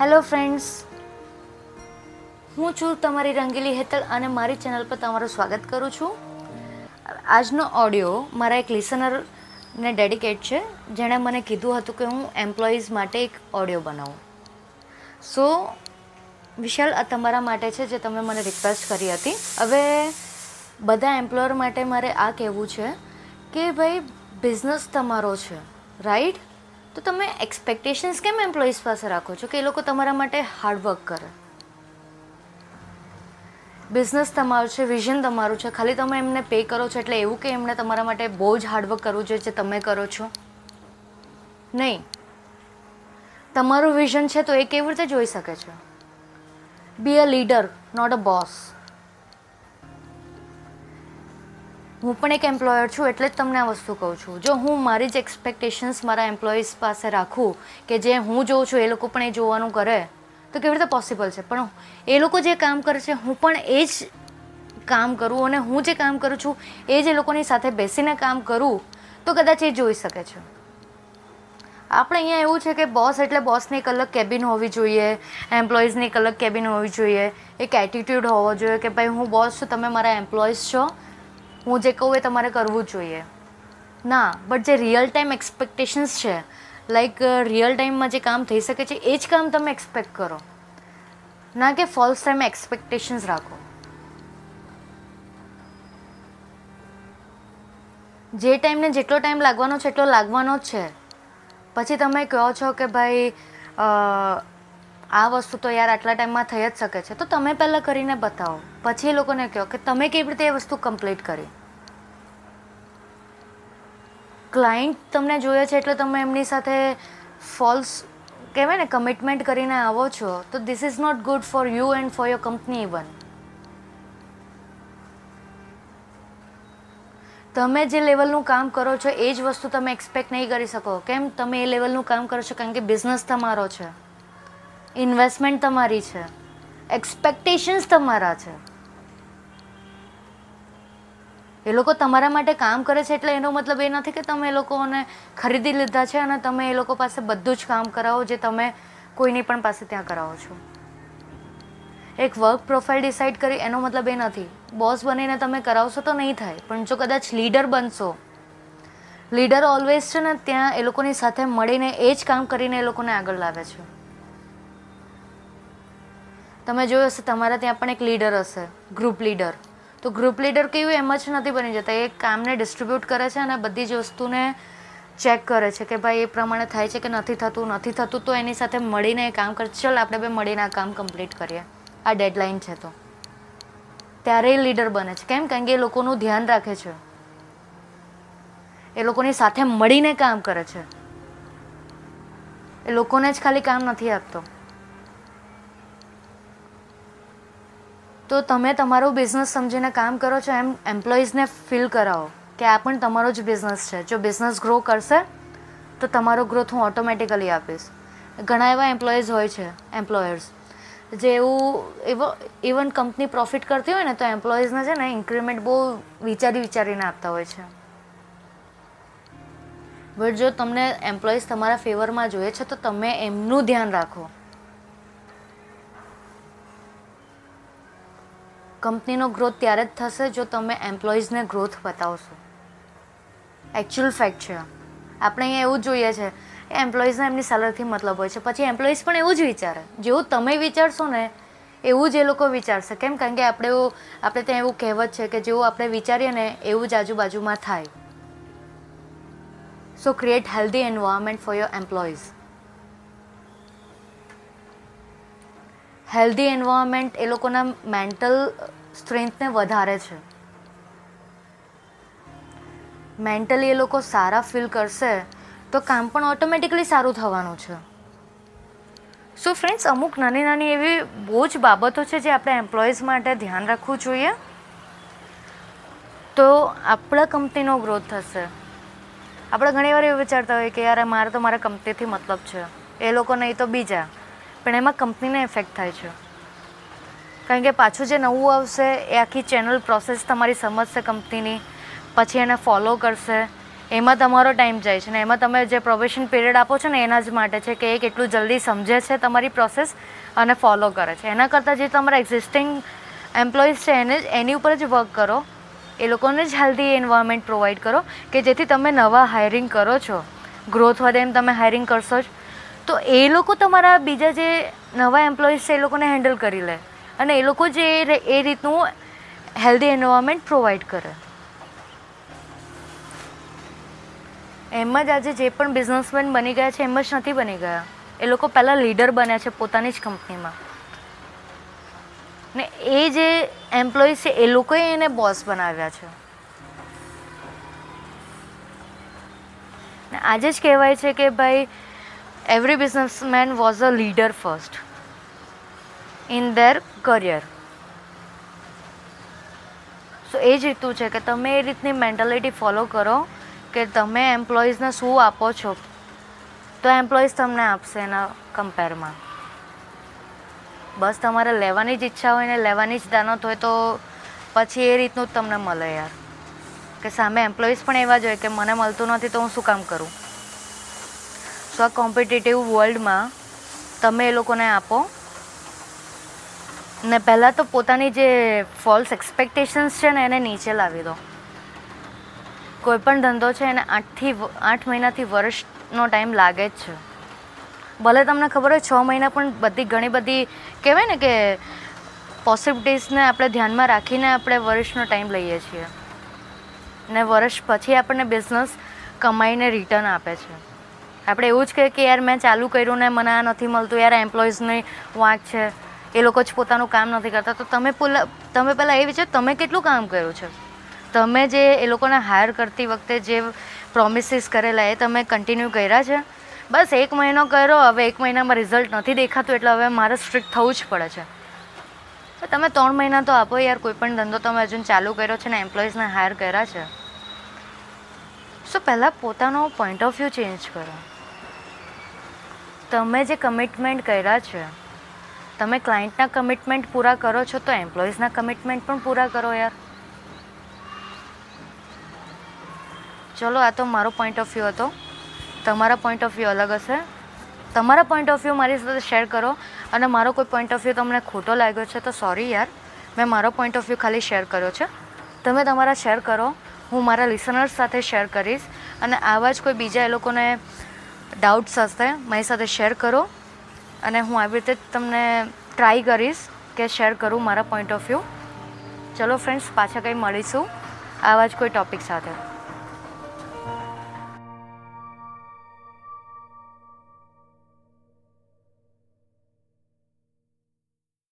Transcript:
Hello friends હું છું તમારી રંગીલી હેતલ અને મારી ચેનલ પર તમારું સ્વાગત કરું છું. આજનો ઓડિયો મારા એક લિસનરને ડેડિકેટ છે, જેણે મને કીધું હતું કે હું એમ્પ્લોઈઝ માટે એક ઓડિયો બનાવું. સો વિશાલ, આ તમારા માટે છે જે તમે મને રિક્વેસ્ટ કરી હતી. હવે, બધા એમ્પ્લોયર માટે મારે આ કહેવું છે કે, ભાઈ બિઝનેસ તમારો છે રાઈટ તો તમે એક્સપેક્ટેશન્સ કેમ એમ્પ્લોઈઝ પાસે રાખો છો? કે એ લોકો તમારા માટે હાર્ડવર્ક કરે? બિઝનેસ તમારું છે વિઝન તમારું છે, ખાલી તમે એમને પે કરો છો એટલે એવું કે એમણે તમારા માટે બહુ જ હાર્ડવર્ક કરવું જોઈએ જે તમે કરો છો? નહીં. તમારું વિઝન છે તો એ કેવી રીતે જોઈ શકે છે? Be a leader not a boss હું પણ એક એમ્પ્લોયર છું, એટલે જ તમને આ વસ્તુ કહું છું. જો હું મારી જ એક્સપેક્ટેશન્સ મારા એમ્પ્લોઈઝ પાસે રાખું કે જે હું જોઉં છું, એ લોકો પણ એ જોવાનું કરે, તો કેવી રીતે પોસિબલ છે? પણ એ લોકો જે કામ કરે છે, હું પણ એ જ કામ કરું અને હું જે કામ કરું છું, એ જ એ લોકોની સાથે બેસીને કામ કરું, તો કદાચ એ જોઈ શકે છે. આપણે અહીંયા એવું છે કે બોસ એટલે બોસની એક અલગ કેબિન હોવી જોઈએ એમ્પ્લોઈઝની એક અલગ કેબિન હોવી જોઈએ, એક એટીટ્યૂડ હોવો જોઈએ કે ભાઈ હું બોસ છું, તમે મારા એમ્પ્લોઈઝ છો હું જે કહું એ તમારે કરવું જોઈએ. ના બટ જે રિયલ ટાઈમ એક્સપેક્ટેશન્સ છે લાઈક રિયલ ટાઈમમાં જે કામ થઈ શકે છે, એ જ કામ તમે એક્સપેક્ટ કરો. ના કે ફોલ્સ ટાઈમ એક્સપેક્ટેશન્સ રાખો. જે ટાઈમને જેટલો ટાઈમ લાગવાનો છે, એટલો લાગવાનો જ છે. પછી તમે કહો છો કે ભાઈ આ વસ્તુ તો યાર આટલા ટાઈમમાં થઈ જ શકે છે. તો તમે પહેલાં કરીને બતાવો. પછી એ લોકોને કહો કે તમે કેવી રીતે એ વસ્તુ કમ્પ્લીટ કરી? ક્લાયન્ટ તમને જોઈએ છે એટલે તમે એમની સાથે ફોલ્સ કહેવાય ને કમિટમેન્ટ કરીને આવો છો, તો this is not good for you and for your company even તમે જે લેવલનું કામ કરો છો, એ જ વસ્તુ તમે એક્સપેક્ટ નહીં કરી શકો. કેમ? તમે એ લેવલનું કામ કરો છો કારણ કે બિઝનેસ તમારો છે. ઇન્વેસ્ટમેન્ટ તમારી છે. એક્સપેક્ટેશન્સ તમારા છે. એ લોકો તમારા માટે કામ કરે છે એટલે એનો મતલબ એ નથી કે તમે એ લોકોને ખરીદી લીધા છે અને તમે એ લોકો પાસે બધું જ કામ કરાવો જે તમે કોઈની પણ પાસે ત્યાં કરાવો છો. એક વર્ક પ્રોફાઇલ ડિસાઇડ કરી, એનો મતલબ એ નથી. બોસ બનીને તમે કરાવશો તો નહીં થાય, પણ જો કદાચ લીડર બનશો. લીડર ઓલવેઝ છે ને ત્યાં એ લોકોની સાથે મળીને એ જ કામ કરીને એ લોકોને આગળ લાવે છે. તમે જોયું હશે, તમારા ત્યાં પણ એક લીડર હશે ગ્રુપ લીડર તો ગ્રુપ લીડર કેવું એમ જ નથી બની જતા. એ કામને ડિસ્ટ્રીબ્યુટ કરે છે અને બધી જ વસ્તુને ચેક કરે છે કે ભાઈ એ પ્રમાણે થાય છે કે નથી થતું નથી થતું, તો એની સાથે મળીને એ કામ કરે. ચલ આપણે બે મળીને આ કામ કમ્પ્લીટ કરીએ. આ ડેડલાઇન છે તો. ત્યારે એ લીડર બને છે. કેમ? કારણ કે એ લોકોનું ધ્યાન રાખે છે. એ લોકોની સાથે મળીને કામ કરે છે. એ લોકોને જ ખાલી કામ નથી આપતો. તો તમે તમારું બિઝનેસ સમજીને કામ કરો છો, એમ એમ્પ્લોઈઝને ફીલ કરાવો કે આ પણ તમારો જ બિઝનેસ છે. જો બિઝનેસ ગ્રો કરશે, તો તમારો ગ્રોથ હું ઓટોમેટિકલી આપીશ. ઘણા એવા એમ્પ્લોઈઝ હોય છે એમ્પ્લોયર્સ જે એવું, એવો ઇવન કંપની પ્રોફિટ કરતી હોય ને, તો એમ્પ્લોઈઝને છે ને ઇન્ક્રીમેન્ટ બહુ વિચારી વિચારીને આપતા હોય છે. બટ જો તમને એમ્પ્લોઈઝ તમારા ફેવરમાં જોઈએ છે, તો તમે એમનું ધ્યાન રાખો. કંપનીનો ગ્રોથ ત્યારે જ થશે જો તમે એમ્પ્લોઈઝને ગ્રોથ બતાવશો. એકચ્યુઅલ ફેક્ટ છે આપણે અહીંયા એવું જોઈએ છે એમ્પ્લોઈઝને એમની સેલરીથી મતલબ હોય છે. પછી એમ્પ્લોઈઝ પણ એવું જ વિચારે. જેવું તમે વિચારશો ને, એવું જ એ લોકો વિચારશે. કેમ? કારણ કે આપણે એવું, આપણે ત્યાં એવું કહેવત છે કે જેવું આપણે વિચારીએ ને, એવું જ આજુબાજુમાં થાય. So create healthy environment for your employees healthy environment એ લોકોના મેન્ટલ સ્ટ્રેન્થને વધારે છે. મેન્ટલી એ લોકો સારા ફીલ કરશે તો કામ પણ ઓટોમેટિકલી સારું થવાનું છે. સો ફ્રેન્ડ્સ, અમુક નાની નાની એવી બહુ જ બાબતો છે જે આપણે એમ્પ્લોઈઝ માટે ધ્યાન રાખવું જોઈએ. તો આપણા કંપનીનો ગ્રોથ થશે. આપણે ઘણીવાર એવું વિચારતા હોઈએ કે યાર, મારે તો મારા કંપનીથી મતલબ છે. એ લોકો નહીં તો બીજા. પણ એમાં કંપનીને ઇફેક્ટ થાય છે. કારણ કે પાછું જે નવું આવશે, એ આખી ચેનલ પ્રોસેસ તમારી સમજશે કંપનીની, પછી એને ફોલો કરશે. એમાં તમારો ટાઈમ જાય છે ને એમાં તમે જે પ્રોબેશન પીરિયડ આપો છો ને, એના જ માટે છે કે એ કેટલું જલ્દી સમજે છે તમારી પ્રોસેસ અને ફોલો કરે છે. એના કરતાં જે તમારા એક્ઝિસ્ટિંગ એમ્પ્લોઈઝ છે, એને એની ઉપર જ વર્ક કરો. એ લોકોને જ હેલ્ધી એન્વાયરમેન્ટ પ્રોવાઈડ કરો કે જેથી તમે નવા હાયરિંગ કરો છો. ગ્રોથ વધે એમ તમે હાયરિંગ કરશો જ. તો એ લોકો તમારા બીજા જે નવા એમ્પ્લોઈઝ છે એ લોકોને હેન્ડલ કરી લે. અને એ લોકો જે એ રીતનું હેલ્ધી એન્વાયરમેન્ટ પ્રોવાઈડ કરે. એમ જ આજે જે પણ બિઝનેસમેન બની ગયા છે, એમ જ નથી બની ગયા. એ લોકો પહેલાં લીડર બન્યા છે પોતાની જ કંપનીમાં ને એ જે એમ્પ્લોઈઝ છે, એ લોકોએ એને બોસ બનાવ્યા છે. ને આજે જ કહેવાય છે કે ભાઈ every businessman was a leader first in their career so એ જ રીતનું છે કે તમે એ રીતની મેન્ટાલિટી ફોલો કરો કે તમે એમ્પ્લોઈઝને શું આપો છો, તો એમ્પ્લોઈઝ તમને આપશે એના કમ્પેરમાં બસ તમારે લેવાની જ ઈચ્છા હોય ને લેવાની જ દાનત હોય તો પછી એ રીતનું જ તમને મળે યાર. કે સામે એમ્પ્લોઈઝ પણ એવા જ હોય કે મને મળતું નથી તો હું શું કામ કરું? સો આ કોમ્પિટિટિવ વર્લ્ડમાં તમે એ લોકોને આપો. ને પહેલાં તો પોતાની જે ફોલ્સ એક્સપેક્ટેશન્સ છે ને એને નીચે લાવી દો. કોઈ પણ ધંધો છે એને આઠથી આઠ મહિનાથી વર્ષનો ટાઈમ લાગે જ છે. ભલે તમને ખબર હોય, છ મહિના પણ બધી ઘણી બધી કહેવાય ને કે પોસિબિલિટીઝને આપણે ધ્યાનમાં રાખીને આપણે વર્ષનો ટાઈમ લઈએ છીએ. ને વર્ષ પછી આપણને બિઝનેસ કમાઈને રિટર્ન આપે છે. આપણે એવું જ કહીએ કે યાર મેં ચાલુ કર્યું ને મને આ નથી મળતું. યાર એમ્પ્લોઈઝની વાંક છે. એ લોકો જ પોતાનું કામ નથી કરતા. તો તમે તમે પહેલાં એ વિચાર, તમે કેટલું કામ કર્યું છે? તમે જે એ લોકોને હાયર કરતી વખતે જે પ્રોમિસીસ કરેલા એ તમે કન્ટિન્યુ કર્યા છે? બસ એક મહિનો કર્યો, હવે એક મહિનામાં રિઝલ્ટ નથી દેખાતું, એટલે હવે મારે સ્ટ્રિક્ટ થવું જ પડે છે. તમે ત્રણ મહિના તો આપો યાર, કોઈ પણ ધંધો તમે હજુ ચાલુ કર્યો છે ને એમ્પ્લોઈઝને હાયર કર્યા છે. સો પહેલાં પોતાનો પોઈન્ટ ઓફ વ્યૂ ચેન્જ કરો. તમે જે કમિટમેન્ટ કર્યા છે, તમે ક્લાયન્ટના કમિટમેન્ટ પૂરા કરો છો તો એમ્પ્લોઈઝના કમિટમેન્ટ પણ પૂરા કરો યાર. ચલો, આ તો મારો પોઈન્ટ ઓફ વ્યૂ હતો. તમારા પોઈન્ટ ઓફ વ્યૂ અલગ હશે. તમારા પોઈન્ટ ઓફ વ્યૂ મારી સાથે શેર કરો. અને મારો કોઈ પોઈન્ટ ઓફ વ્યૂ તમને ખોટો લાગ્યો છે તો સોરી યાર. મેં મારો પોઈન્ટ ઓફ વ્યૂ ખાલી શેર કર્યો છે. તમે તમારા શેર કરો. હું મારા લિસનર્સ સાથે શેર કરીશ. અને આવા જ કોઈ બીજા એ લોકોને ડાઉટ્સ હશે, મારી સાથે શેર કરો. અને હું આવી રીતે તમને ટ્રાય કરીશ કે શેર કરું મારા પોઈન્ટ ઓફ વ્યૂ ચલો ફ્રેન્ડ્સ પાછા કંઈ મળીશું. આવા જ કોઈ ટૉપિક સાથે.